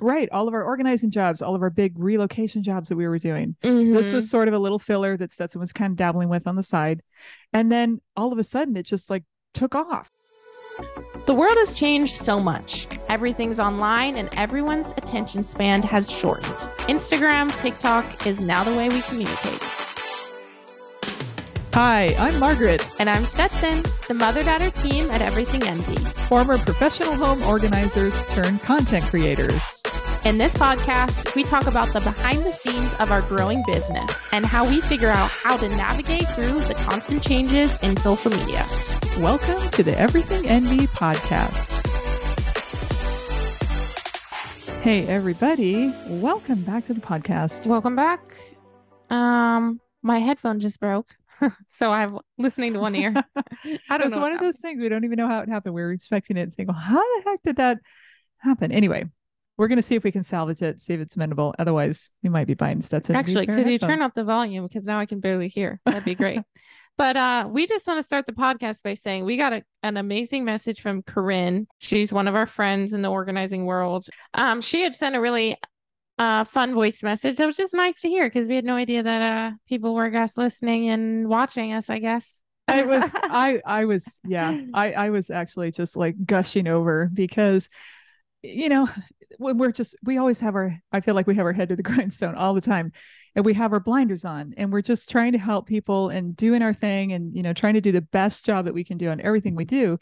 right all of our organizing jobs all of our big relocation jobs that we were doing this Mhm. was sort of a little filler that stetson was kind of dabbling with on the side and then all of a sudden it just like took off The world has changed so much. Everything's online and everyone's attention span has shortened. Instagram, TikTok is now the way we communicate. Hi i'm margaret And I'm Stetson, the mother daughter team at Everything Envy. former professional home organizers turned content creators In this podcast, we talk about the behind the scenes of our growing business and how we figure out how to navigate through the constant changes in social media. welcome to the everything envy podcast hey everybody welcome back to the podcast Welcome back. Um, my headphone just broke, so I'm listening to one ear. I don't It's know. one of those things we don't even know how it happened. We were expecting it and think, well, how the heck did that happen? Anyway, we're gonna see if we can salvage it, see if it's mendable. Otherwise, we might be buying Stetson. Actually, could you turn headphones. up the volume because now I can barely hear. That'd be great. but uh, we just want to start the podcast by saying we got a, an amazing message from Corinne. She's one of our friends in the organizing world. Um, she had sent a really uh, fun voice message that was just nice to hear because we had no idea that uh, people were guest listening and watching us. I guess. I was, I, I was, yeah, I, I was actually just like gushing over because, you know, when we're just, we always have our, I feel like we have our head to the grindstone all the time, and we have our blinders on, and we're just trying to help people and doing our thing, and you know, trying to do the best job that we can do on everything we do.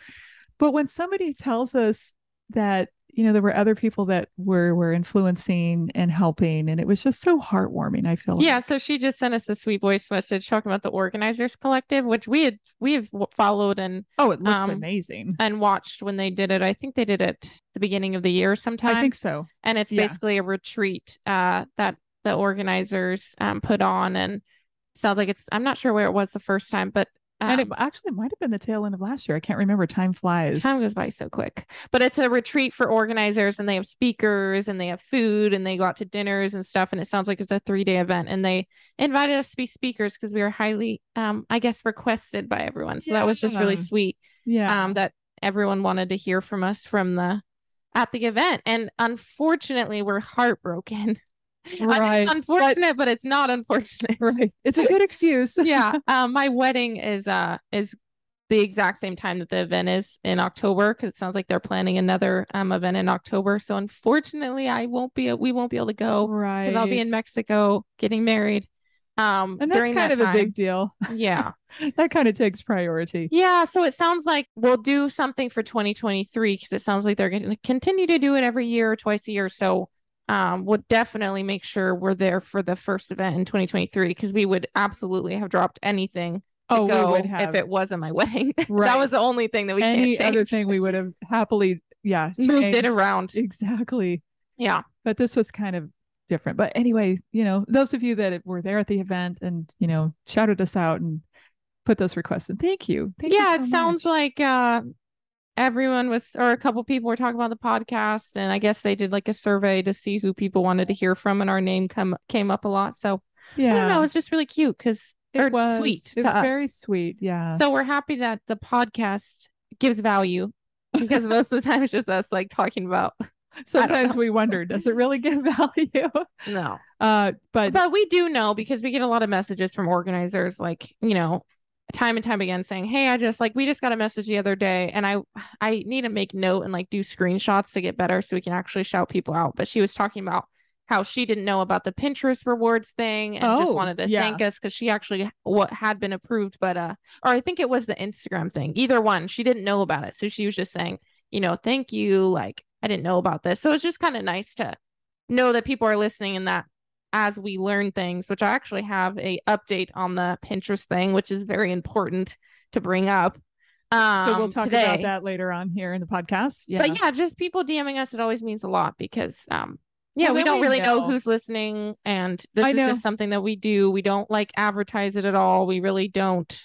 But when somebody tells us that, you know, there were other people that were were influencing and helping, and it was just so heartwarming. I feel like. Yeah, so she just sent us a sweet voice message talking about the Organizers Collective, which we had we have followed and Oh, it looks Um, amazing. and watched when they did it. I think they did it the beginning of the year sometime. I think so. and it's yeah. basically a retreat uh, that the organizers um, put on, and sounds like it's. I'm not sure where it was the first time, but um, and it actually might have been the tail end of last year. I can't remember. Time flies. time goes by so quick. But it's a retreat for organizers, and they have speakers, and they have food, and they go out to dinners and stuff. And it sounds like it's a three day event, and they invited us to be speakers because we were highly, um, I guess, requested by everyone. So that was just really sweet. yeah. um, that everyone wanted to hear from us from the at the event. And unfortunately, we're heartbroken. Right, It's unfortunate, but it's not unfortunate. right. It's a good excuse. yeah. Um, my wedding is uh is the exact same time that the event is in October because it sounds like they're planning another um event in October. So unfortunately, I won't be we won't be able to go Right. because I'll be in Mexico getting married. Um, and that's kind that of a big deal. yeah. That kind of takes priority. Yeah, so it sounds like we'll do something for 2023 because it sounds like they're going to continue to do it every year or twice a year. So um, we'll definitely make sure we're there for the first event in 2023 because we would absolutely have dropped anything to Oh, go we would have if it wasn't my wedding. Right. that was the only thing that we any can't other thing we would have happily, yeah, Moved it around. Exactly. Yeah. But this was kind of different. But anyway, you know, those of you that were there at the event and you know shouted us out and put those requests in, thank you. Thank you yeah, so it sounds like uh everyone was or a couple people were talking about the podcast and I guess they did like a survey to see who people wanted to hear from and our name come came up a lot. So yeah. I don't know, it's just really cute because it or was sweet It to was us. very sweet. Yeah. So we're happy that the podcast gives value because most of the time it's just us like talking about Sometimes we wonder, does it really give value? no. Uh, but But we do know because we get a lot of messages from organizers like, you know, time and time again saying, Hey, I just like we just got a message the other day and I I need to make note and like do screenshots to get better so we can actually shout people out. But she was talking about how she didn't know about the Pinterest rewards thing and just Oh, wanted to yeah. thank us because she actually what had been approved, but uh or I think it was the Instagram thing. Either one. She didn't know about it. So she was just saying, you know, thank you. Like I didn't know about this. So it's just kind of nice to know that people are listening and that as we learn things, which I actually have a update on the Pinterest thing, which is very important to bring up. Um, so we'll talk today. about that later on here in the podcast. Yeah. But yeah, just people DMing us, it always means a lot because um yeah, Well, we don't we really know. know. who's listening and this I is know. just something that we do. We don't like advertise it at all. We really don't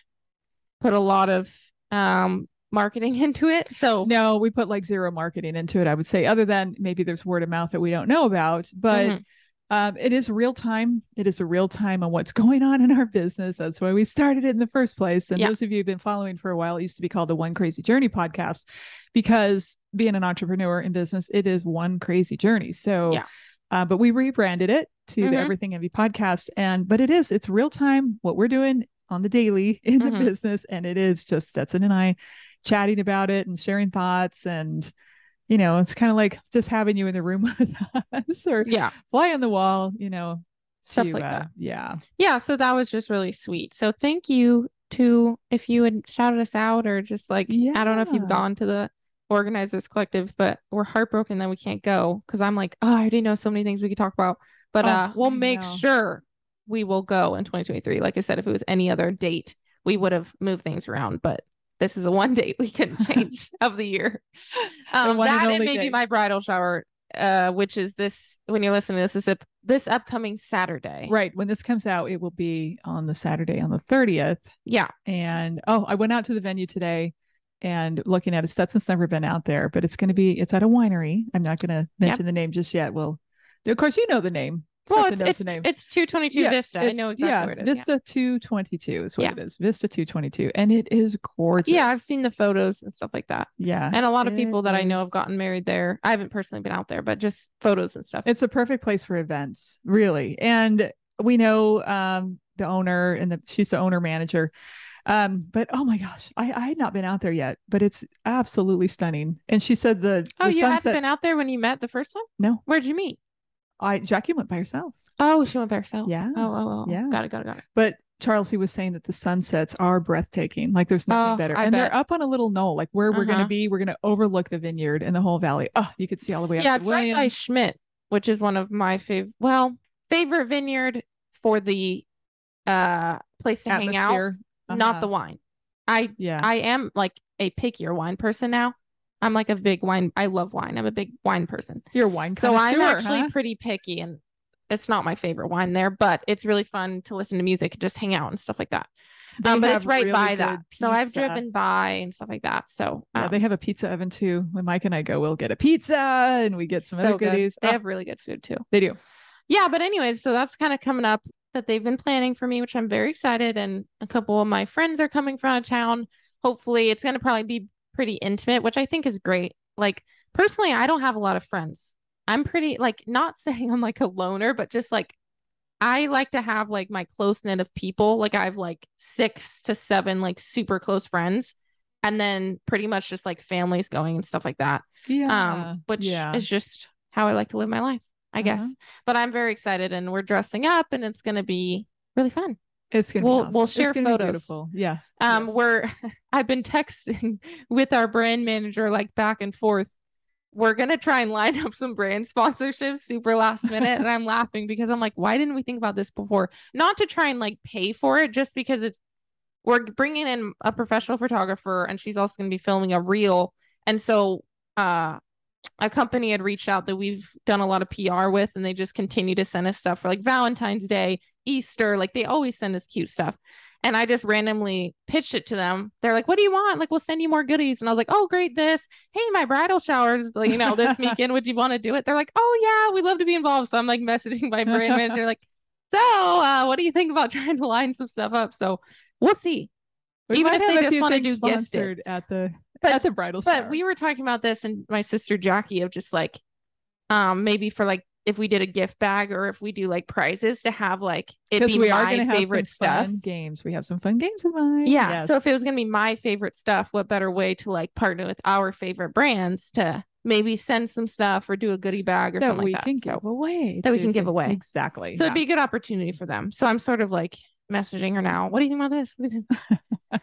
put a lot of um marketing into it. So No, we put like zero marketing into it, I would say, other than maybe there's word of mouth that we don't know about. But Mhm. Um, it is real time. It is a real time on what's going on in our business. That's why we started it in the first place. And Yeah. those of you who've been following for a while, it used to be called the One Crazy Journey podcast because being an entrepreneur in business, it is one crazy journey. So, Yeah. uh, but we rebranded it to Mhm. the Everything Envy podcast. And, but it is, it's real time what we're doing on the daily in the Mhm. business. And it is just Stetson and I chatting about it and sharing thoughts and, you know, it's kind of like just having you in the room with us or Yeah. fly on the wall, you know, Stuff to, like uh, that. Yeah. Yeah. So that was just really sweet. So thank you to if you had shouted us out or just like I don't know if you've gone to the organizers collective, but we're heartbroken that we can't go because I'm like, oh, I already know so many things we could talk about. But Oh, uh we'll I make know. sure we will go in 2023. Like I said, if it was any other date, we would have moved things around, but this is a one date we couldn't change of the year. Um, and that and only maybe day. my bridal shower, uh, which is this when you're listening to this is up this upcoming Saturday. Right. When this comes out, it will be on the Saturday on the 30th. Yeah. And oh, I went out to the venue today and looking at it. Stetson's never been out there, but it's going to be, it's at a winery. I'm not going to mention the name just yet. Well, of course, you know the name. Well, it's it's, it's 222 Yeah, Vista. I know exactly yeah, where it is. yeah. Vista 222 is what Yeah. it is. Vista 222. And it is gorgeous. Yeah, I've seen the photos and stuff like that. Yeah. And a lot of people that I know have gotten married there. I haven't personally been out there, but just photos and stuff. it's a perfect place for events really and we know um the owner and the she's the owner manager um but oh my gosh i i had not been out there yet but it's absolutely stunning and she said the oh, the you hadn't been out there when you met the first time? No. Where'd you meet? I jackie went by herself Oh, she went by herself. Yeah. Oh, oh, oh. Yeah. Got it, got it, got it. but charles he was saying that the sunsets are breathtaking like there's nothing Oh, better I and bet. they're up on a little knoll like where we're going to Uh-huh. be we're going to overlook the vineyard and the whole valley oh you could see all the way up Yeah, it's right by Schmidt, which is one of my favorite, well, favorite vineyard for the uh place to hang out, not Uh-huh. the wine. I yeah I am like a pickier wine person now. I'm like a big wine. I love wine. I'm a big wine person. you're a wine So I'm actually huh? pretty picky and it's not my favorite wine there, but it's really fun to listen to music and just hang out and stuff like that. Um, but it's right really by that. good So I've driven by and stuff like that. So Yeah, um, they have a pizza oven too. When Mike and I go, we'll get a pizza and we get some so other good. goodies. They Oh, have really good food too. they do. Yeah, but anyways, so that's kind of coming up that they've been planning for me, which I'm very excited. And a couple of my friends are coming from out of town. Hopefully, it's going to probably be pretty intimate, which I think is great. Like, personally, I don't have a lot of friends. I'm pretty, like, not saying I'm like a loner, but just like, I like to have like my close knit of people. Like, I have like six to seven, like, super close friends. And then pretty much just like families going and stuff like that Yeah. um, which yeah. is just how I like to live my life, I guess. Uh-huh. But I'm very excited, and we're dressing up, and it's gonna be really fun. It's gonna we'll- be we'll share photos. Yeah. Um, Yes. we're I've been texting with our brand manager like back and forth. We're gonna try and line up some brand sponsorships super last minute, and I'm laughing because I'm like, why didn't we think about this before? Not to try and like pay for it, just because it's we're bringing in a professional photographer, and she's also gonna be filming a reel, and so uh a company had reached out that we've done a lot of PR with, and they just continue to send us stuff for like Valentine's Day, Easter, like they always send us cute stuff. And I just randomly pitched it to them. They're like, "What do you want? Like, we'll send you more goodies." And I was like, "Oh, great! This, hey, my bridal showers, like, you know, this weekend. Would you want to do it?" They're like, "Oh yeah, we'd love to be involved." So I'm like messaging my brand manager, like, "So, uh, what do you think about trying to line some stuff up?" So we'll see. We even if they just wanna do gifted. at the But- at the bridal shower. But we were talking about this and my sister Jackie of just like um maybe for like if we did a gift bag or if we do like prizes to have like it be we are my have favorite some stuff. fun games. We have some fun games in mind. Yeah. Yes. So if it was gonna be my favorite stuff, what better way to like partner with our favorite brands to maybe send some stuff or do a goodie bag or that something we like that. We can So- give away. That we can give away. Exactly. So yeah. it'd be a good opportunity for them. So I'm sort of like messaging her now. What do you think about this?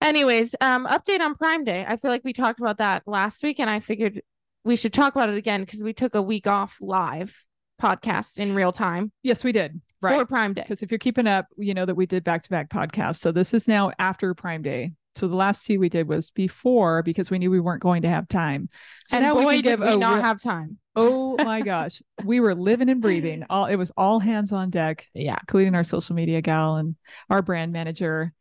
What do you think? Anyways, um, update on Prime Day. I feel like we talked about that last week, and I figured we should talk about it again because we took a week off live podcast in real time yes, we did. Right. for. Prime Day. Because if you're keeping up, you know that we did back to back podcasts. So this is now after Prime Day. So the last two we did was before because we knew we weren't going to have time. So and now boy, we can did give we a not have time. Oh my gosh. We were living and breathing. All it was all hands on deck, Yeah. including our social media gal and our brand manager.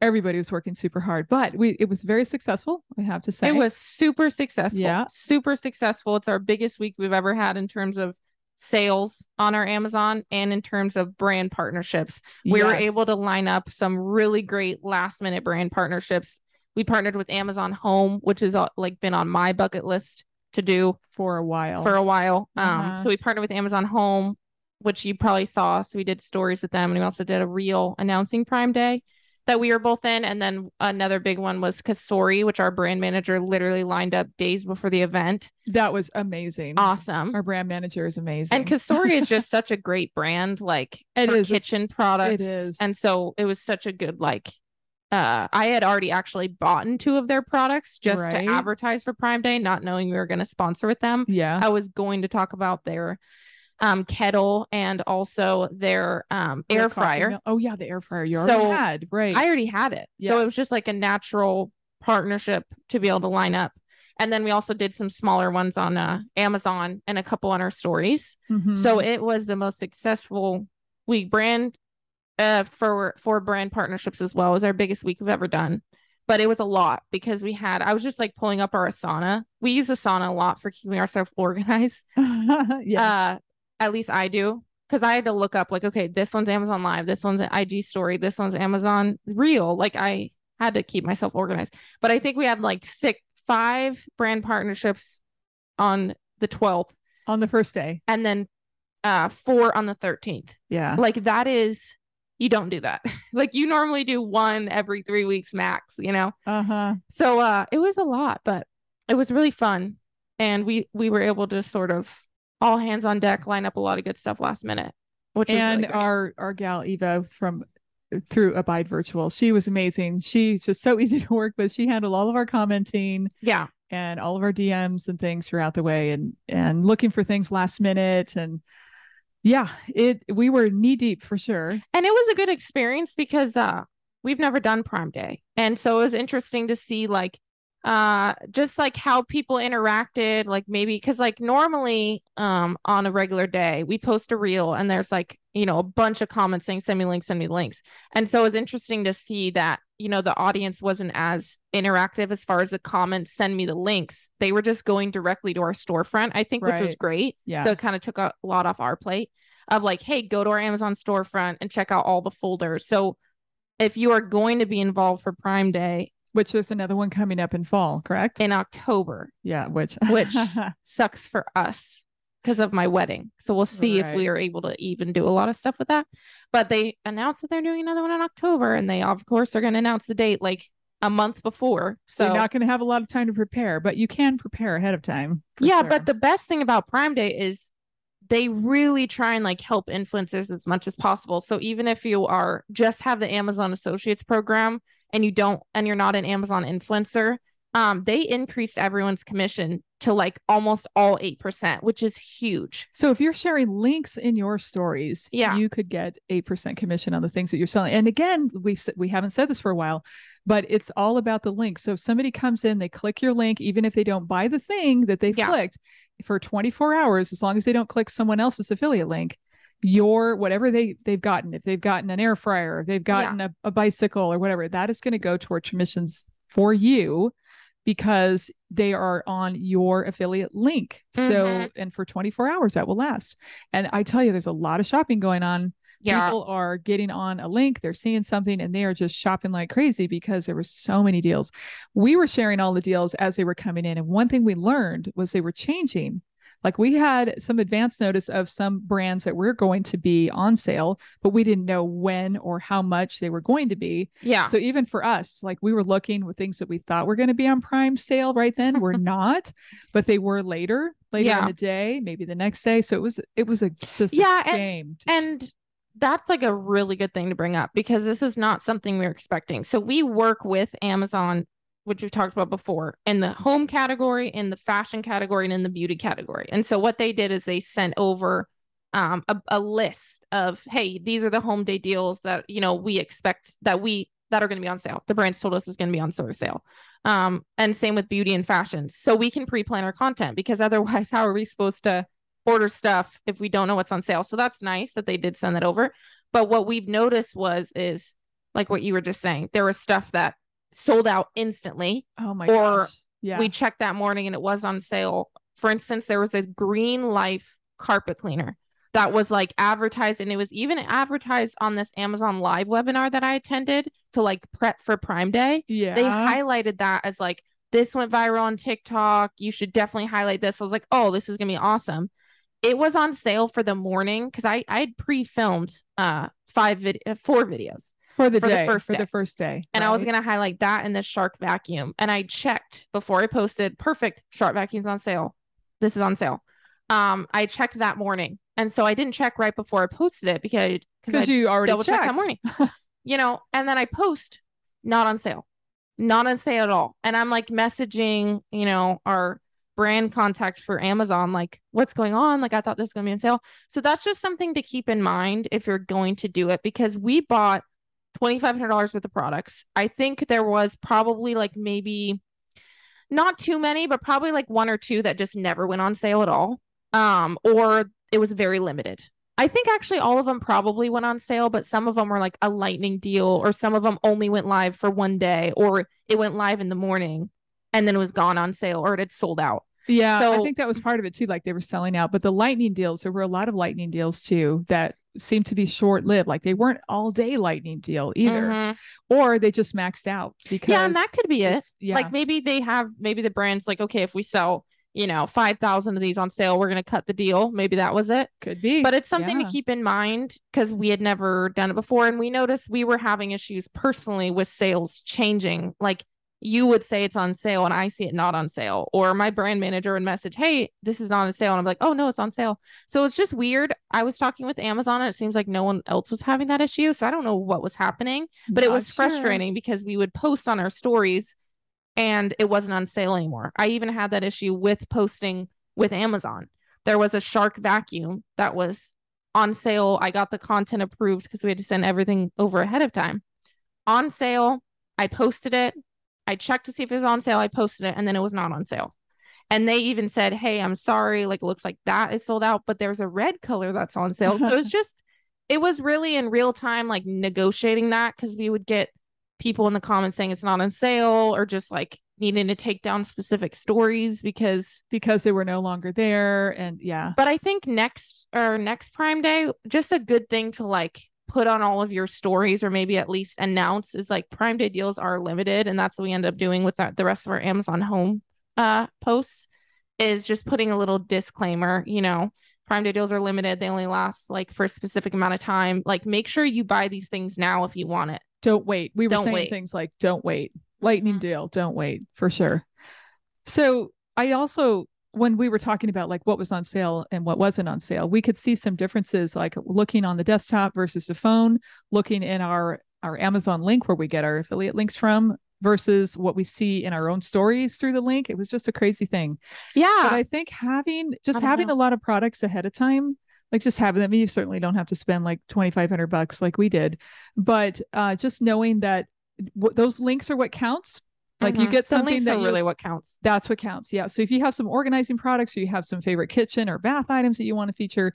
Everybody was working super hard, but we it was very successful, I have to say. It was super successful. Yeah. Super successful. It's our biggest week we've ever had in terms of sales on our Amazon and in terms of brand partnerships. We were able to line up some really great last minute brand partnerships. We partnered with Amazon Home, which has uh, like been on my bucket list to do for a while. for a while. Um, Uh-huh. so we partnered with Amazon Home, which you probably saw. So we did stories with them, and we also did a reel announcing Prime Day that we were both in. And then another big one was Cosori, which our brand manager literally lined up days before the event. that was amazing. Awesome. Our brand manager is amazing. And Cosori is just such a great brand, like It for is. Kitchen products. is. And so it was such a good like uh I had already actually bought in two of their products just Right. to advertise for Prime Day, not knowing we were going to sponsor with them. yeah. I was going to talk about their um kettle and also their um air coffee fryer. Oh yeah, the air fryer you So, already had, right? I already had it. So it was just like a natural partnership to be able to line up. And then we also did some smaller ones on uh, Amazon and a couple on our stories. Mhm. So it was the most successful week brand uh for for brand partnerships as well. It was our biggest week we've ever done. But it was a lot because we had I was just like pulling up our Asana. We use Asana a lot for keeping ourselves organized. yes. Uh at least I do. Because I had to look up like, okay, this one's Amazon Live, this one's an IG story, this one's Amazon Reel. Like I had to keep myself organized. But I think we had like six, five brand partnerships on the 12th on the first day. and then uh four on the 13th. Yeah. Like that is you don't do that. like you normally do one every 3 weeks max, you know. Uh-huh. So uh it was a lot, but it was really fun and we we were able to sort of all hands on deck line up a lot of good stuff last minute, which And really our our gal Eva from through Abide Virtual, she was amazing. She's just so easy to work with. She handled all of our commenting yeah. and all of our DMs and things throughout the way and and looking for things last minute and yeah, it we were knee deep for sure. And it was a good experience because uh we've never done Prime Day. And so it was interesting to see like uh just like how people interacted like maybe because like normally um on a regular day we post a reel and there's like you know a bunch of comments saying send me links send me links. And so it was interesting to see that you know the audience wasn't as interactive as far as the comments send me the links. They were just going directly to our storefront i think which was great. Yeah. so it kind of took a lot off our plate of like hey go to our amazon storefront and check out all the folders. So if you are going to be involved for prime day Which there's another one coming up in fall, correct? in october yeah, which Which- sucks for us because of my wedding. So we'll see if we are able to even do a lot of stuff with that. But they announced that they're doing another one in October, and they of course are going to announce the date like a month before. so So you're not going to have a lot of time to prepare, but you can prepare ahead of time. yeah, sure. but the best thing about Prime Day is they really try and like help influencers as much as possible. So even if you are just have the Amazon Associates program and you don't and you're not an Amazon influencer, um, they increased everyone's commission to like almost all eight percent, which is huge. So if you're sharing links in your stories, Yeah. you could get 8% commission on the things that you're selling. And again, we we haven't said this for a while, but it's all about the link. So if somebody comes in, they click your link even if they don't buy the thing that they've Yeah. clicked for 24 hours as long as they don't click someone else's affiliate link, your whatever they they've gotten, if they've gotten an air fryer, if they've gotten a, a bicycle or whatever, that is going to go towards commissions for you because they are on your affiliate link. So, Mhm. and for 24 hours that will last. And I tell you, there's a lot of shopping going on. Yeah. People are getting on a link, they're seeing something, and they are just shopping like crazy because there were so many deals. We were sharing all the deals as they were coming in. And one thing we learned was they were changing. Like we had some advance notice of some brands that were going to be on sale, but we didn't know when or how much they were going to be. yeah. So even for us, like we were looking with things that we thought were going to be on prime sale right then, were not, but they were later, later in the day, maybe the next day. So it was it was a just Yeah, a and- game. And that's like a really good thing to bring up because this is not something we're expecting. So we work with Amazon, which we've talked about before, in the home category, in the fashion category, and in the beauty category. And so what they did is they sent over um, a, a list of, hey, these are the home day deals that you know we expect that we that are going to be on sale. The brands told us is going to be on sort of sale. Um, and same with beauty and fashion. So we can pre-plan our content because otherwise, how are we supposed to order stuff if we don't know what's on sale? So that's nice that they did send that over. But what we've noticed was is like what you were just saying, there was stuff that sold out instantly. oh my or gosh. Yeah. We checked that morning and it was on sale. For instance, there was a green life carpet cleaner that was like advertised and it was even advertised on this Amazon live webinar that I attended to like prep for Prime Day. Yeah. They highlighted that as like this went viral on TikTok. You should definitely highlight this. I was like, "Oh, this is going to be awesome." It was on sale for the morning cuz I I had pre-filmed uh five vid- uh, four videos for the for the day, first for day. the first day. and I was going to highlight that in the shark vacuum. And I checked before I posted, perfect, shark vacuum's on sale. This is on sale. Um, I checked that morning. And so I didn't check right before I posted it because because you already double checked checked. that morning. you know, and then I post not on sale. Not on sale at all. And I'm like messaging, you know, our brand contact for Amazon, like, what's going on? Like, I thought this was going to be on sale. So that's just something to keep in mind if you're going to do it because we bought $2,500 worth of products. I think there was probably like maybe not too many, but probably like one or two that just never went on sale at all. Um, or it was very limited. I think actually all of them probably went on sale, but some of them were like a lightning deal, or some of them only went live for one day, or it went live in the morning and then it was gone on sale or it had sold out. Yeah, So I think that was part of it too. Like they were selling out, but the lightning deals, there were a lot of lightning deals too that seemed to be short lived. Like they weren't all day lightning deal either, Mhm. or they just maxed out because Yeah, and that could be it. Yeah, Like maybe they have maybe the brand's like, okay, if we sell, you know, five thousand of these on sale, we're gonna cut the deal. Maybe that was it. could be. But it's something Yeah. to keep in mind because we had never done it before. And we noticed we were having issues personally with sales changing. Like you would say it's on sale and I see it not on sale. Or my brand manager would message, Hey, this is not on sale. And I'm like, Oh no, it's on sale. So it's just weird. I was talking with Amazon and it seems like no one else was having that issue. So I don't know what was happening, but it was sure. frustrating because we would post on our stories and it wasn't on sale anymore. I even had that issue with posting with Amazon. There was a shark vacuum that was on sale. I got the content approved because we had to send everything over ahead of time. On sale, I posted it. I checked to see if it was on sale. I posted it and then it was not on sale. And they even said, Hey, I'm sorry. Like, looks like that is sold out, but there's a red color that's on sale. So it's just, it was really in real time, like negotiating that because we would get people in the comments saying it's not on sale or just like needing to take down specific stories because because they were no longer there, and yeah, but I think next or next Prime Day, just a good thing to like put on all of your stories or maybe at least announce is like Prime Day deals are limited, and that's what we end up doing with our, the rest of our Amazon Home uh posts is just putting a little disclaimer. You know, Prime Day deals are limited; they only last like for a specific amount of time. Like, make sure you buy these things now if you want it. don't wait. We were Don't saying wait. things like "Don't wait," lightning Mhm. deal, don't wait for sure. So I also when we were talking about like what was on sale and what wasn't on sale, we could see some differences like looking on the desktop versus the phone, looking in our our Amazon link where we get our affiliate links from versus what we see in our own stories through the link. It was just a crazy thing. Yeah, But I think having just having know. a lot of products ahead of time, like just having them, you certainly don't have to spend like 2,500 bucks like we did, but uh, just knowing that w- those links are what counts. Like you Mhm. get something that you, really what counts. that's what counts. Yeah. So if you have some organizing products or you have some favorite kitchen or bath items that you want to feature,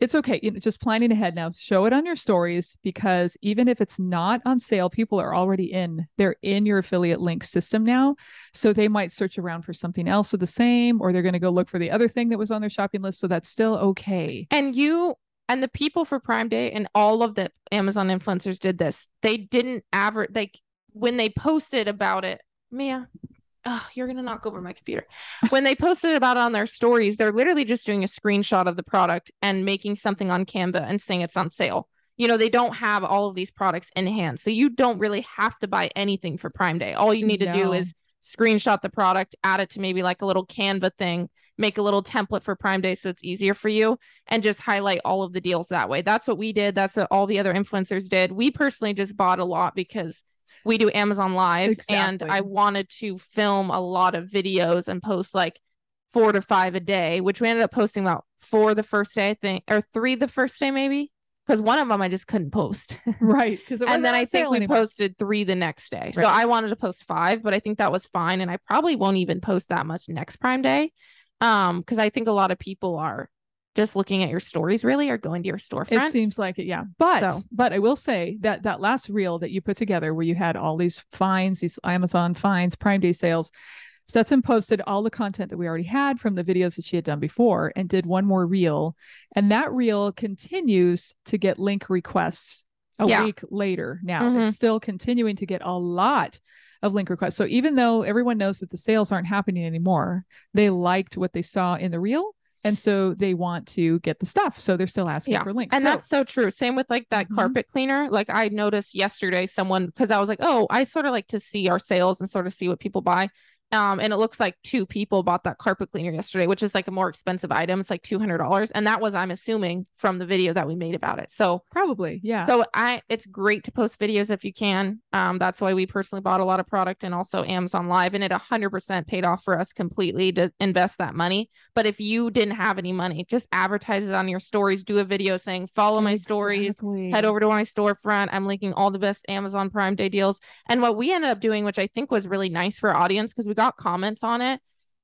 it's okay. You know, just planning ahead now. Show it on your stories because even if it's not on sale, people are already in. They're in your affiliate link system now. So they might search around for something else of the same, or they're going to go look for the other thing that was on their shopping list. So that's still okay. And you and the people for Prime Day and all of the Amazon influencers did this. They didn't aver like when they posted about it. Mia, oh, you're gonna knock over my computer. When they posted about it on their stories, they're literally just doing a screenshot of the product and making something on Canva and saying it's on sale. You know, they don't have all of these products in hand. So you don't really have to buy anything for Prime Day. All you need to do is screenshot the product, add it to maybe like a little Canva thing, make a little template for Prime Day so it's easier for you and just highlight all of the deals that way. That's what we did. That's what all the other influencers did. We personally just bought a lot because we do Amazon Live and I wanted to film a lot of videos and post like four to five a day, which we ended up posting about four the first day, I think, or three the first day, maybe. Because one of them I just couldn't post. Right. And then I think we posted three the next day. So I wanted to post five, but I think that was fine. And I probably won't even post that much next Prime Day. Um, because I think a lot of people are just looking at your stories really or going to your storefront. It seems like it, yeah. But So- but I will say that that last reel that you put together where you had all these finds, these Amazon finds, Prime Day sales, Stetson posted all the content that we already had from the videos that she had done before and did one more reel. And that reel continues to get link requests a Yeah. week later now. Mhm. It's still continuing to get a lot of link requests. So even though everyone knows that the sales aren't happening anymore, they liked what they saw in the reel. And so they want to get the stuff. So they're still asking Yeah. for links. And So- that's so true. Same with like that Mhm. carpet cleaner. Like I noticed yesterday someone because I was like, oh, I sort of like to see our sales and sort of see what people buy. Um, and it looks like two people bought that carpet cleaner yesterday, which is like a more expensive item. It's like two hundred dollars, and that was I'm assuming from the video that we made about it. So probably, yeah. So I it's great to post videos if you can. Um, that's why we personally bought a lot of product and also Amazon Live, and it 100% paid off for us completely to invest that money. But if you didn't have any money, just advertise it on your stories. Do a video saying follow my stories. Head over to my storefront. I'm linking all the best Amazon Prime Day deals. And what we ended up doing, which I think was really nice for our audience, because we got comments on it.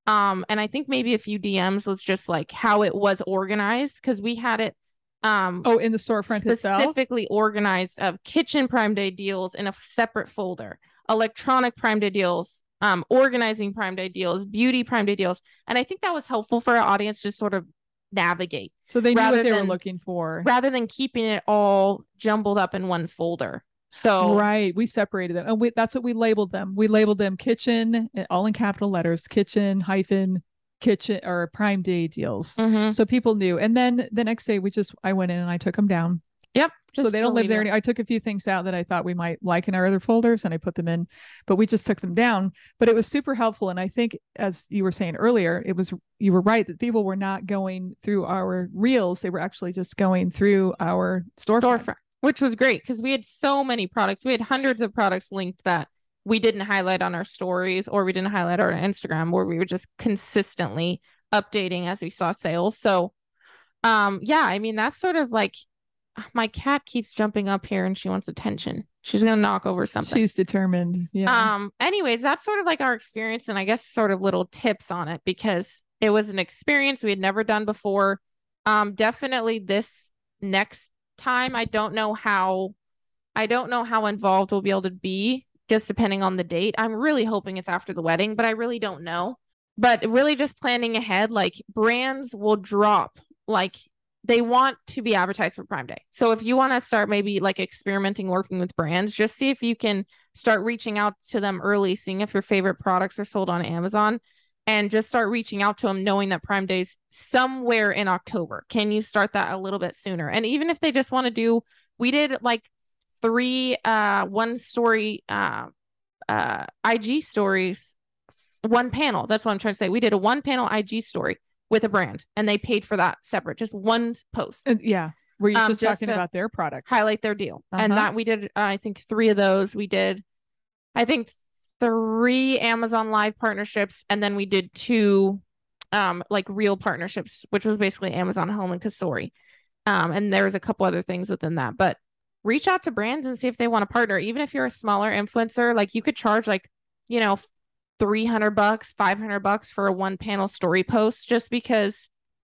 Um, and I think maybe a few DMs was just like how it was organized because we had it um Oh, in the storefront itself. specifically organized of kitchen prime day deals in a separate folder electronic prime day deals um organizing prime day deals beauty prime day deals and i think that was helpful for our audience to sort of navigate So they knew what they were looking for. rather than keeping it all jumbled up in one folder so Right. We separated them. And we, that's what we labeled them. We labeled them kitchen, uh, all in capital letters, kitchen hyphen kitchen or prime day deals. mhm. So people knew. And then the next day we just I went in and I took them down. yep so they don't live there. any- I took a few things out that I thought we might like in our other folders and I put them in, but we just took them down. But it was super helpful. And I think as you were saying earlier, it was you were right that people were not going through our reels. They were actually just going through our storefront. storefront, which was great because we had so many products. We had hundreds of products linked that we didn't highlight on our stories or we didn't highlight on our Instagram where we were just consistently updating as we saw sales. So um yeah, I mean that's sort of like my cat keeps jumping up here and she wants attention. She's gonna knock over something. She's determined. Yeah. Um, anyways, that's sort of like our experience, and I guess sort of little tips on it because it was an experience we had never done before. Um, definitely this next time, I don't know how I don't know how involved we'll be able to be, just depending on the date. I'm really hoping it's after the wedding, but I really don't know. But really just planning ahead, like brands will drop like they want to be advertised for Prime Day. So if you want to start maybe like experimenting working with brands, just see if you can start reaching out to them early, seeing if your favorite products are sold on Amazon and just start reaching out to them knowing that Prime Day's somewhere in October. Can you start that a little bit sooner? And even if they just want to do we did like three uh one story uh uh IG stories one panel. That's what I'm trying to say. We did a one panel IG story with a brand and they paid for that separate, just one post And- yeah. Were you um, just, talking about their product? highlight their deal. And Uh-huh. that we did, uh, I think, three of those. We did, I think, three Amazon Live partnerships, and then we did two, um, like real partnerships, which was basically Amazon Home and Cosori. Um, and there was a couple other things within that, but reach out to brands and see if they want to partner. Even if you're a smaller influencer, like you could charge like, you know, 300 bucks, 500 bucks for a one panel story post just because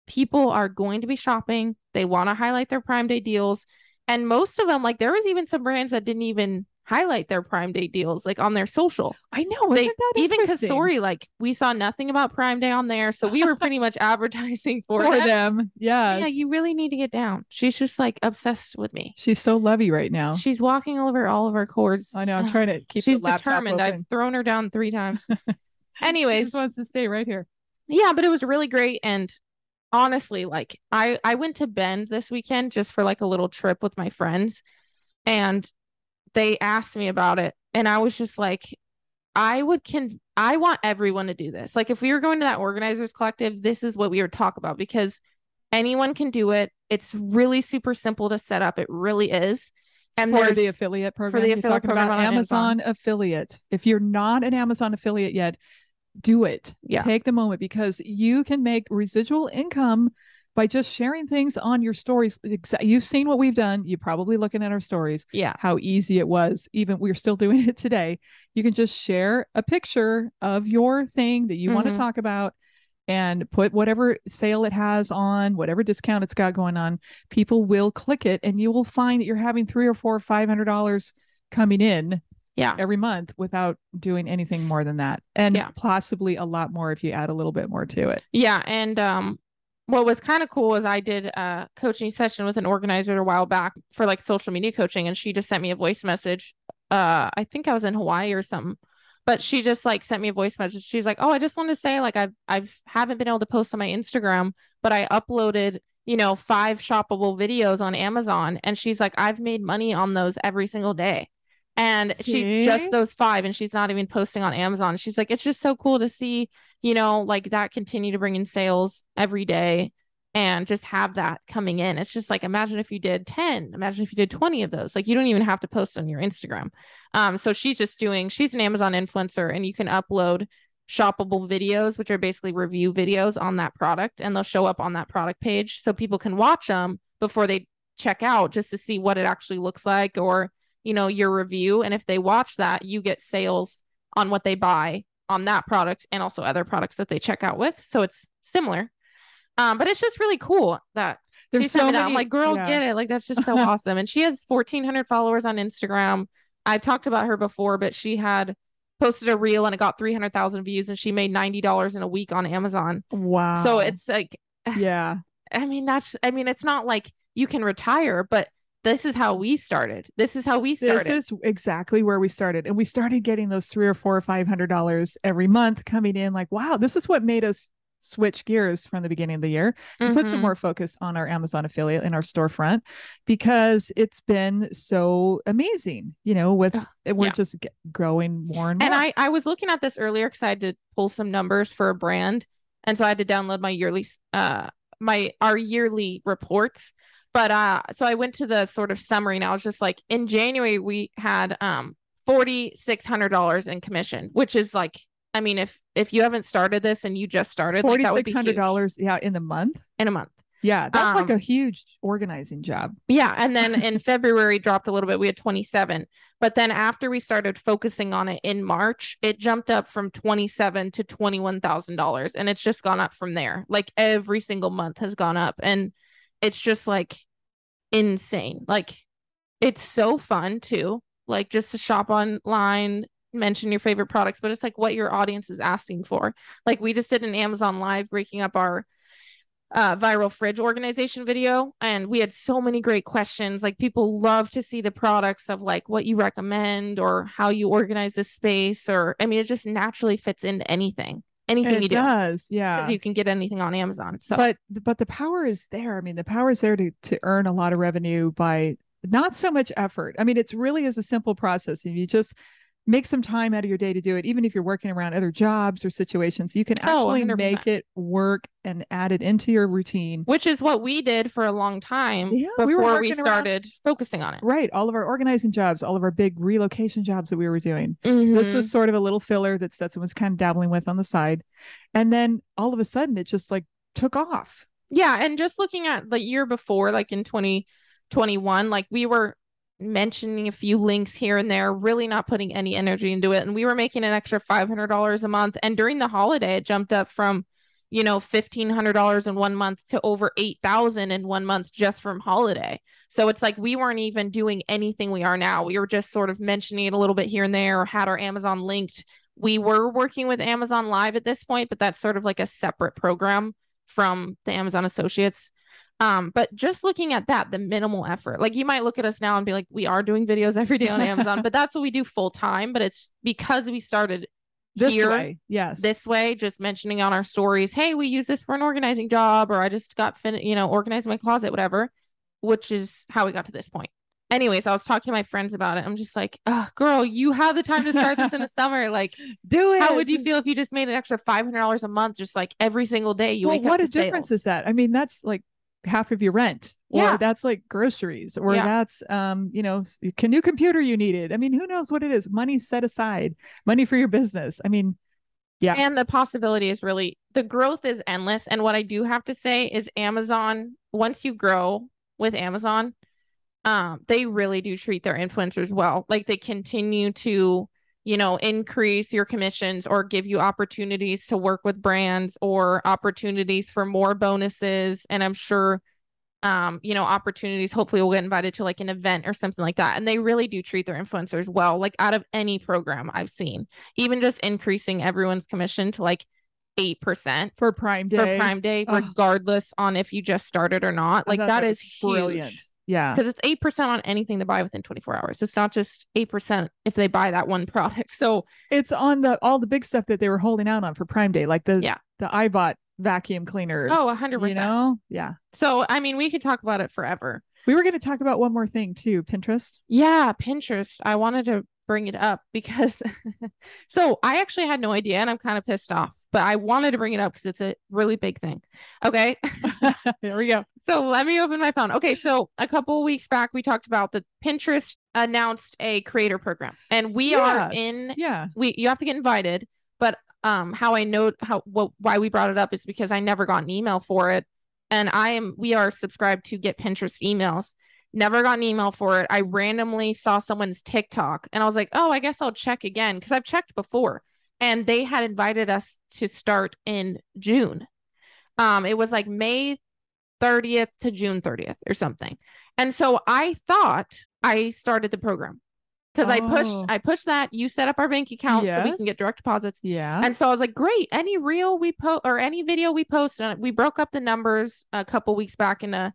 people are going to be shopping. They want to highlight their Prime Day deals. And most of them, like there was even some brands that didn't even highlight their Prime Day deals, like on their social. I know. They, even? Cosori, like we saw nothing about Prime Day on there. So we were pretty much advertising for, for them. them. Yes. Yeah, you really need to get down. She's just like obsessed with me. She's so lovey right now. She's walking over all of our cords. I know. I'm trying to keep She's the laptop determined. I've thrown her down three times. Anyways, she just wants to stay right here. yeah but it was really great and honestly like i i went to bend this weekend just for like a little trip with my friends and they asked me about it and i was just like i would can i want everyone to do this like if we were going to that organizers collective this is what we would talk about because anyone can do it it's really super simple to set up it really is and for the affiliate program. for the affiliate talking program about on Amazon, affiliate. If you're not an Amazon affiliate yet, do it. Yeah. Take the moment because you can make residual income by just sharing things on your stories. You've seen what we've done. You're probably looking at our stories, yeah how easy it was. Even we're still doing it today. You can just share a picture of your thing that you want Mhm. to talk about and put whatever sale it has on, whatever discount it's got going on. People will click it and you will find that you're having three or four, five hundred dollars coming in Yeah. every month without doing anything more than that. And Yeah. possibly a lot more if you add a little bit more to it. Yeah, and um what was kind of cool is I did a coaching session with an organizer a while back for like social media coaching and she just sent me a voice message. Uh I think I was in Hawaii or something. But she just like sent me a voice message. She's like, "Oh, I just want to say like I've I've haven't been able to post on my Instagram, but I uploaded, you know, five shoppable videos on Amazon." And she's like, "I've made money on those every single day." And she just those five and she's not even posting on Amazon. She's like, "It's just so cool to see you know, like that continue to bring in sales every day and just have that coming in. It's just like imagine if you did 10, imagine if you did 20 of those. Like you don't even have to post on your Instagram. Um, so she's just doing, she's an Amazon influencer and you can upload shoppable videos, which are basically review videos on that product, and they'll show up on that product page so people can watch them before they check out just to see what it actually looks like or you know your review and if they watch that you get sales on what they buy on that product and also other products that they check out with so it's similar um but it's just really cool that There's she sent so me that. many. I'm like, girl, yeah. get it. Like, that's just so awesome. And she has 1,400 followers on Instagram. I've talked about her before, but she had posted a reel and it got 300,000 views and she made $90 in a week on Amazon. Wow. So it's like, yeah. I mean, that's, I mean, it's not like you can retire, but this is how we started. This is how we started. This is exactly where we started. And we started getting those three or four or five hundred dollars every month coming in like, wow, this is what made us switch gears from the beginning of the year to put some Mhm. more focus on our Amazon affiliate in our storefront because it's been so amazing, you know, with we're yeah. just growing more and more. And I, I was looking at this earlier because I had to pull some numbers for a brand. And so I had to download my yearly, uh, my, our yearly reports. But, uh, so I went to the sort of summary and I was just like, in January, we had, um, $4,600 in commission, which is like, I mean, if, if you haven't started this and you just started, like, Forty that would be hundred dollars, yeah, in the month. in a month. Yeah, that's like Um, a huge organizing job. Yeah. And then in February dropped a little bit. We had 27. But then after we started focusing on it in March, it jumped up from 27 to $21,000 and it's just gone up from there. Like every single month has gone up and it's just like insane. Like it's so fun too. Like just to shop online, mention your favorite products, but it's like what your audience is asking for. Like we just did an Amazon live breaking up our uh, viral fridge organization video and we had so many great questions like people love to see the products of like what you recommend or how you organize this space or i mean it just naturally fits into anything anything It you do does, yeah. because you can get anything on amazon so but but the power is there. I mean, the power is there to to earn a lot of revenue by not so much effort. I mean, it's really is a simple process. If you just make some time out of your day to do it, even if you're working around other jobs or situations, you can Oh, actually 100%. make it work and add it into your routine. which is what we did for a long time Yeah, before we, around- started focusing on it Right. All of our organizing jobs, all of our big relocation jobs that we were doing. This Mhm. was sort of a little filler that Stetson was kind of dabbling with on the side. And then all of a sudden it just like took off. Yeah, and just looking at the year before, like in 2021, like we were mentioning a few links here and there, really not putting any energy into it. And we were making an extra $500 a month. And during the holiday, it jumped up from, you know, $1,500 in one month to over 8,000 in one month just from holiday. So it's like we weren't even doing anything we are now. We were just sort of mentioning it a little bit here and there or had our Amazon linked. We were working with Amazon Live at this point, but that's sort of like a separate program from the Amazon Associates. Um, but just looking at that, the minimal effort, like you might look at us now and be like, we are doing videos every day on Amazon, but that's what we do full time. But it's because we started This here way. Yes. this way, just mentioning on our stories, hey, we use this for an organizing job, or I just got fin, you know, organizing my closet, whatever, which is how we got to this point. Anyways, I was talking to my friends about it. I'm just like, oh, girl, you have the time to start this in the summer. Like, do it. how would you feel if you just made an extra five hundred dollars a month, just like every single day you well, wake what up a to difference is that? I mean, that's like half of your rent, or Yeah. that's like groceries, or Yeah. that's um, you know, new computer you needed. I mean, who knows what it is? Money set aside, money for your business. I mean, Yeah. And the possibility is really the growth is endless. And what I do have to say is Amazon, once you grow with Amazon, um, they really do treat their influencers well. Like they continue to, you know, increase your commissions or give you opportunities to work with brands or opportunities for more bonuses. And I'm sure um, you know, opportunities. Hopefully we'll get invited to like an event or something like that. And they really do treat their influencers well, like out of any program I've seen, even just increasing everyone's commission to like 8% for Prime Day. for Prime Day, Oh. regardless on if you just started or not. Like that is was brilliant. Yeah. Because it's 8% on anything they buy within 24 hours. It's not just 8% if they buy that one product. So It's on the all the big stuff that they were holding out on for Prime Day, like the Yeah. the iRobot vacuum cleaners. Oh, 100%. You know? Yeah. so I mean we could talk about it forever. We were going to talk about one more thing too, Pinterest. Yeah, Pinterest. I wanted to bring it up because so I actually had no idea and I'm kind of pissed off, but I wanted to bring it up because it's a really big thing. Okay. There we go. so let me open my phone. Okay. So a couple weeks back, we talked about that Pinterest announced a creator program and we are in, Yeah. we, you have to get invited. But um, how I know how, what, why we brought it up is because I never got an email for it. And I am, we are subscribed to get Pinterest emails. Never got an email for it. I randomly saw someone's TikTok and I was like, oh, I guess I'll check again because I've checked before. And they had invited us to start in June. Um, it was like May 30th to June 30th or something. And so I thought I started the program because I pushed Oh. I pushed that. You set up our bank account so we can get direct deposits. Yeah. And so I was like, great. Any reel we post or any video we post, and we broke up the numbers a couple weeks back in a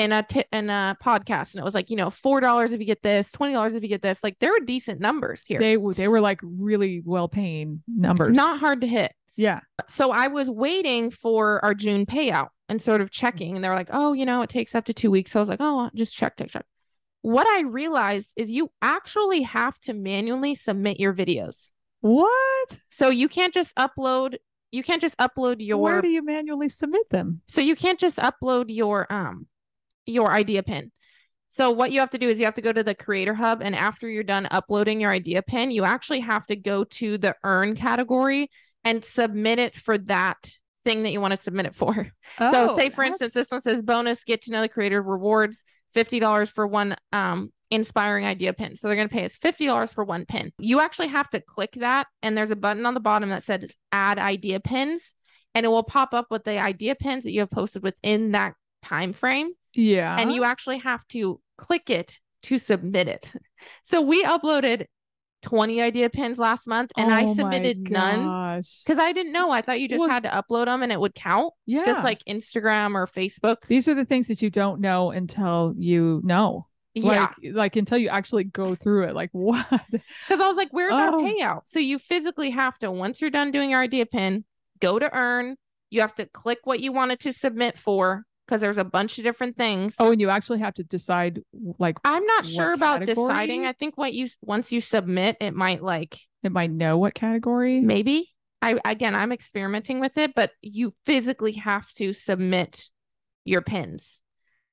in a t- in a podcast, and it was like, you know, four dollars if you get this, twenty dollars if you get this. Like there were decent numbers here, they they were like really well paying numbers. not hard to hit. yeah. So I was waiting for our June payout and sort of checking, and they were like, oh, you know, it takes up to two weeks. So I was like, oh, just check, check, check. What I realized is you actually have to manually submit your videos. What? So you can't just upload. You can't just upload your Where do you manually submit them? So you can't just upload your um your idea pin. So what you have to do is you have to go to the creator hub and after you're done uploading your idea pin, you actually have to go to the earn category and submit it for that thing that you want to submit it for. so Oh, say for instance this one says bonus get to know the creator rewards $50 for one um inspiring idea pin. So they're going to pay us $50 for one pin. You actually have to click that and there's a button on the bottom that says add idea pins and it will pop up with the idea pins that you have posted within that time frame yeah. and you actually have to click it to submit it. So we uploaded 20 idea pins last month and I Oh my submitted none because I didn't know. I thought you just Well- had to upload them and it would count, Yeah. just like Instagram or Facebook. these are the things that you don't know until you know. yeah. Like like until you actually go through it. Like what? Because I was like, where's our Oh. payout? So you physically have to, once you're done doing your idea pin, go to earn. You have to click what you wanted to submit for because there's a bunch of different things. Oh, and you actually have to decide like I'm not sure about category? deciding. I think what you once you submit, it might like it might know what category. maybe. I again, I'm experimenting with it, but you physically have to submit your pins.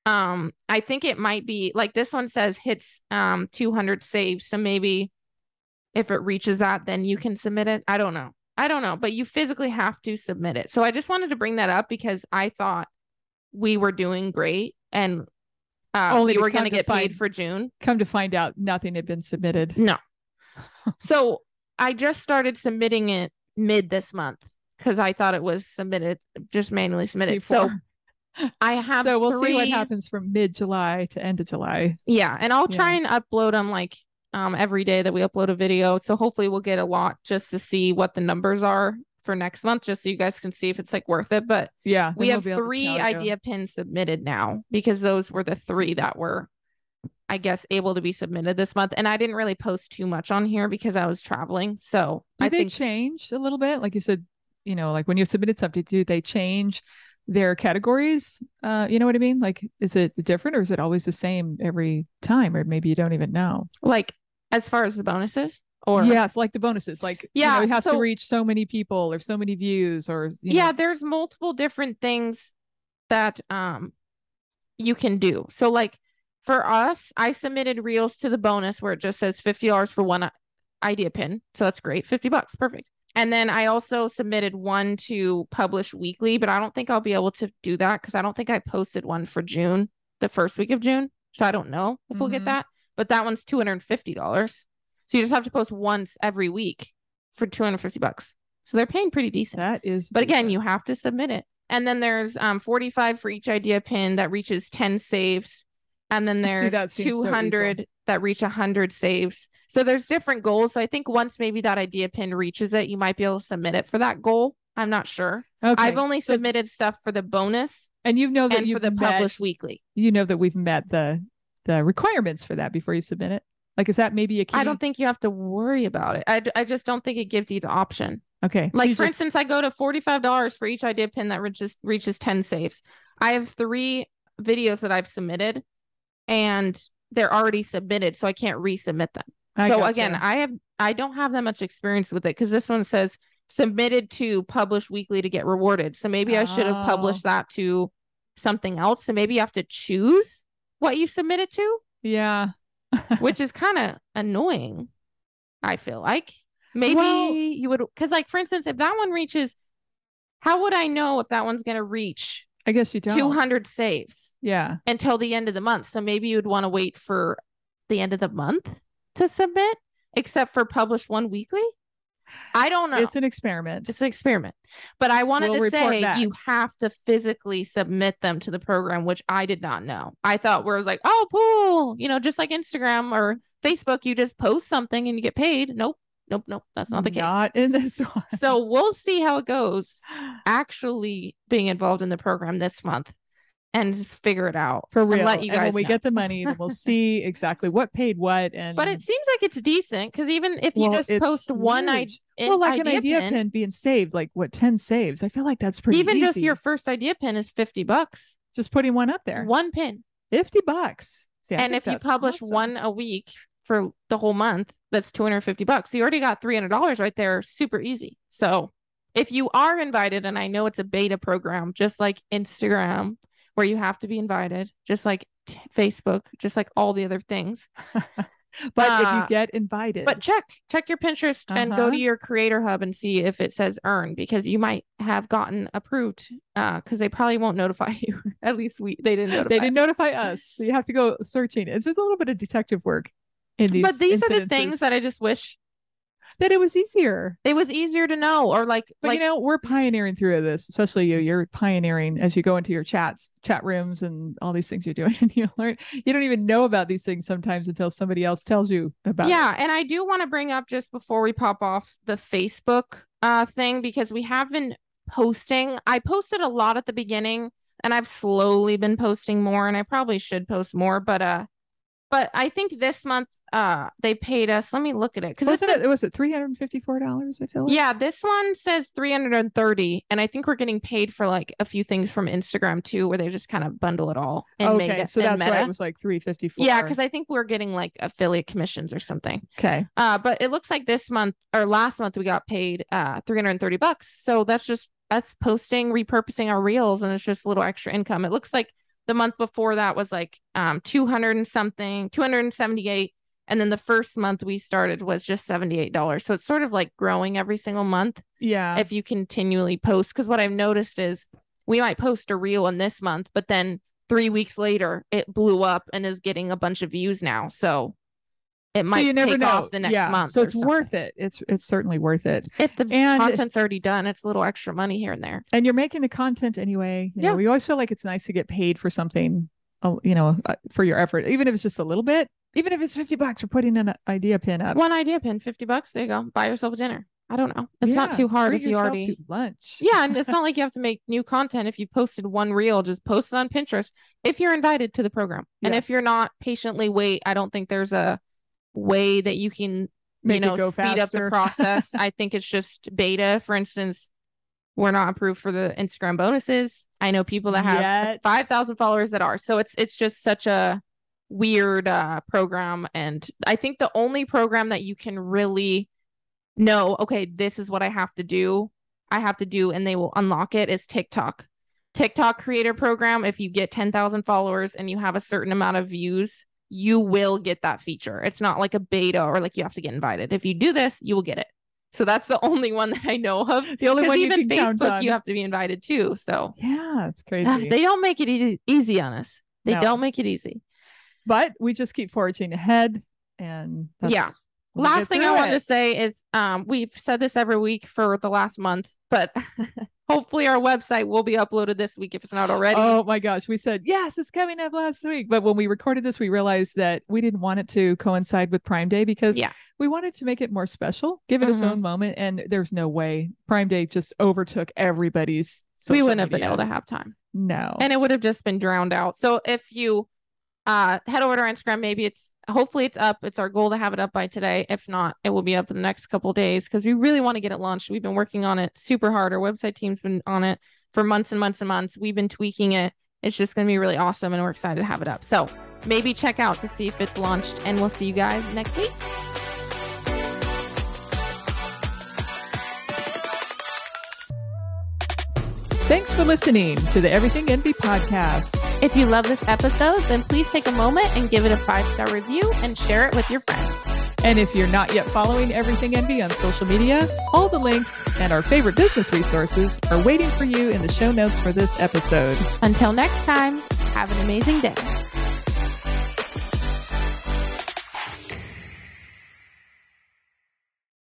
Um, I think it might be like this one says hits um 200 saves, so maybe if it reaches that, then you can submit it. I don't know. I don't know, but you physically have to submit it. So I just wanted to bring that up because I thought we were doing great and uh, Only we were going to get paid for June. Come to find out nothing had been submitted. No. so I just started submitting it mid this month because I thought it was submitted, just manually submitted. So. I have so we'll see what happens from mid July to end of July. Yeah, and I'll try Yeah. and upload them like um every day that we upload a video. So hopefully we'll get a lot just to see what the numbers are for next month, just so you guys can see if it's like worth it. But Yeah. we have we'll be able to three idea pins submitted now because those were the three that were I guess able to be submitted this month. And I didn't really post too much on here because I was traveling. So Do I they think change a little bit? Like you said, you know, like when you submitted something, do they change their categories? Uh, you know what I mean? Like, is it different or is it always the same every time? Or maybe you don't even know. like as far as the bonuses or yes, like the bonuses. Like, Yeah, you know, it has so- to reach so many people or so many views or you yeah know, there's multiple different things that um you can do. So like for us i submitted reels to the bonus where it just says $50 for one idea pin. So that's great 50 bucks perfect. And then i also submitted one to publish weekly but i don't think i'll be able to do that because i don't think i posted one for june the first week of june. So i don't know if we'll get Mhm. that but that one's $250 so you just have to post once every week for 250 bucks so they're paying pretty decent that is. but again, decent. you have to submit it. And then there's um 45 for each idea pin that reaches 10 saves. And then See, there's that seems so 200 that reach 100 saves. So there's different goals. So I think once maybe that idea pin reaches it, you might be able to submit it for that goal. I'm not sure. Okay. I've only so- submitted stuff for the bonus and you know that and for you've the met, published weekly. You know that we've met the the requirements for that before you submit it. Like, is that maybe a key? I don't think you have to worry about it. I, I just don't think it gives you the option. Okay. Like you for just- instance, I go to forty five dollars for each idea pin that reaches reaches ten saves. I have three videos that I've submitted, and they're already submitted, so I can't resubmit them. I so gotcha. again, I have I don't have that much experience with it because this one says submitted to publish weekly to get rewarded. So maybe I should have Oh. published that to something else. So maybe you have to choose what you submit it to, yeah. which is kind of annoying. I feel like maybe Well- you would because like for instance, if that one reaches, how would I know if that one's gonna reach I guess you don't. 200 saves Yeah. until the end of the month? So maybe you'd want to wait for the end of the month to submit, except for publish one weekly. I don't know. It's an experiment. It's an experiment. But I wanted We'll to say back. you have to physically submit them to the program, which I did not know. I thought where it was like, oh, cool. You know, just like Instagram or Facebook, you just post something and you get paid. Nope. Nope. Nope. That's not the case. Not in this one. So we'll see how it goes actually being involved in the program this month and figure it out for and real. let you and guys when we know. get the money, then we'll see exactly what paid what. And But it seems like it's decent because even if you Well, just post one idea, well, like an idea pin. being saved, like what ten saves. I feel like that's pretty. even just your first idea pin is 50 bucks. just putting one up there. One pin. Fifty bucks. See, and if you publish awesome. one a week for the whole month, that's 250 bucks. So you already got $300 right there. Super easy. So if you are invited, and I know it's a beta program, just like Instagram, where you have to be invited, just like t- Facebook, just like all the other things. but if uh, you get invited, But check, check your Pinterest and go Uh-huh. to your creator hub and see if it says earn because you might have gotten approved uh because they probably won't notify you. At least we they didn't notify. they didn't notify us, so you have to go searching. It's just a little bit of detective work in these. but these are the things that I just wish that it was easier. it was easier to know or like But like you know, we're pioneering through this, especially you. You're pioneering as you go into your chats, chat rooms, and all these things you're doing. And you learn you don't even know about these things sometimes until somebody else tells you about. it. yeah and i do want to bring up just before we pop off the facebook uh thing because we have been posting i posted a lot at the beginning and i've slowly been posting more and i probably should post more but uh but i think this month uh they paid us let me look at it because Wasn't it? Was it three hundred and fifty-four dollars? I feel like. yeah this one says 330 and i think we're getting paid for like a few things from instagram too where they just kind of bundle it all and Okay, mega, so that's why it was like three fifty-four. yeah because i think we're getting like affiliate commissions or something okay. Uh, but it looks like this month or last month we got paid uh 330 bucks. So that's just us posting, repurposing our reels, and it's just a little extra income. It looks like the month before that was like um 200 and something, 278. And then the first month we started was just $78. So it's sort of like growing every single month Yeah. if you continually post. Because what I've noticed is we might post a reel in this month, but then three weeks later it blew up and is getting a bunch of views now. So it might so you never take know. off the next yeah. month. So it's worth it. It's it's certainly worth it. If the And- content's already done, it's a little extra money here and there. and you're making the content anyway. You Yeah. know, we always feel like it's nice to get paid for something, uh, you know, uh, for your effort, even if it's just a little bit. Even if it's fifty bucks for putting an idea pin up. One idea pin, 50 bucks. There you go. Buy yourself a dinner. I don't know. It's not too hard if you already. lunch. Yeah, and it's not like you have to make new content. If you posted one reel, just post it on Pinterest if you're invited to the program. And if you're not, patiently wait. I don't think there's a way that you can, Make you know, speed up the process. I think it's just beta. For instance, we're not approved for the Instagram bonuses. I know people that have Yet. 5,000 followers that are. So it's it's just such a weird uh program and I think the only program that you can really know, okay, this is what I have to do. I have to do and they will unlock it is TikTok. TikTok creator program if you get 10,000 followers and you have a certain amount of views, you will get that feature. It's not like a beta or like you have to get invited. If you do this, you will get it. So that's the only one that I know of. The only one you even Facebook, you have to be invited too. So Yeah, it's crazy. they don't make it e- easy on us. They No. don't make it easy. But we just keep forging ahead, and that's, Yeah. last thing I want to say is um we've said this every week for the last month, but hopefully our website will be uploaded this week if it's not already. Oh my gosh. We said, yes, it's coming up last week. But when we recorded this, we realized that we didn't want it to coincide with Prime Day because Yeah. we wanted to make it more special, give it its Mhm. own moment. And there's no way Prime Day just overtook everybody's. we wouldn't have been able to have time. No. and it would have just been drowned out. So if you uh head over to our Instagram, maybe it's hopefully it's up. It's our goal to have it up by today. If not, it will be up in the next couple days because we really want to get it launched. We've been working on it super hard. Our website team's been on it for months and months and months. We've been tweaking it. It's just going to be really awesome, and we're excited to have it up. So maybe check out to see if it's launched, and we'll see you guys next week. Thanks for listening to the Everything Envy podcast. If you love this episode, then please take a moment and give it a five star review and share it with your friends. And if you're not yet following Everything Envy on social media, all the links and our favorite business resources are waiting for you in the show notes for this episode. Until next time, have an amazing day.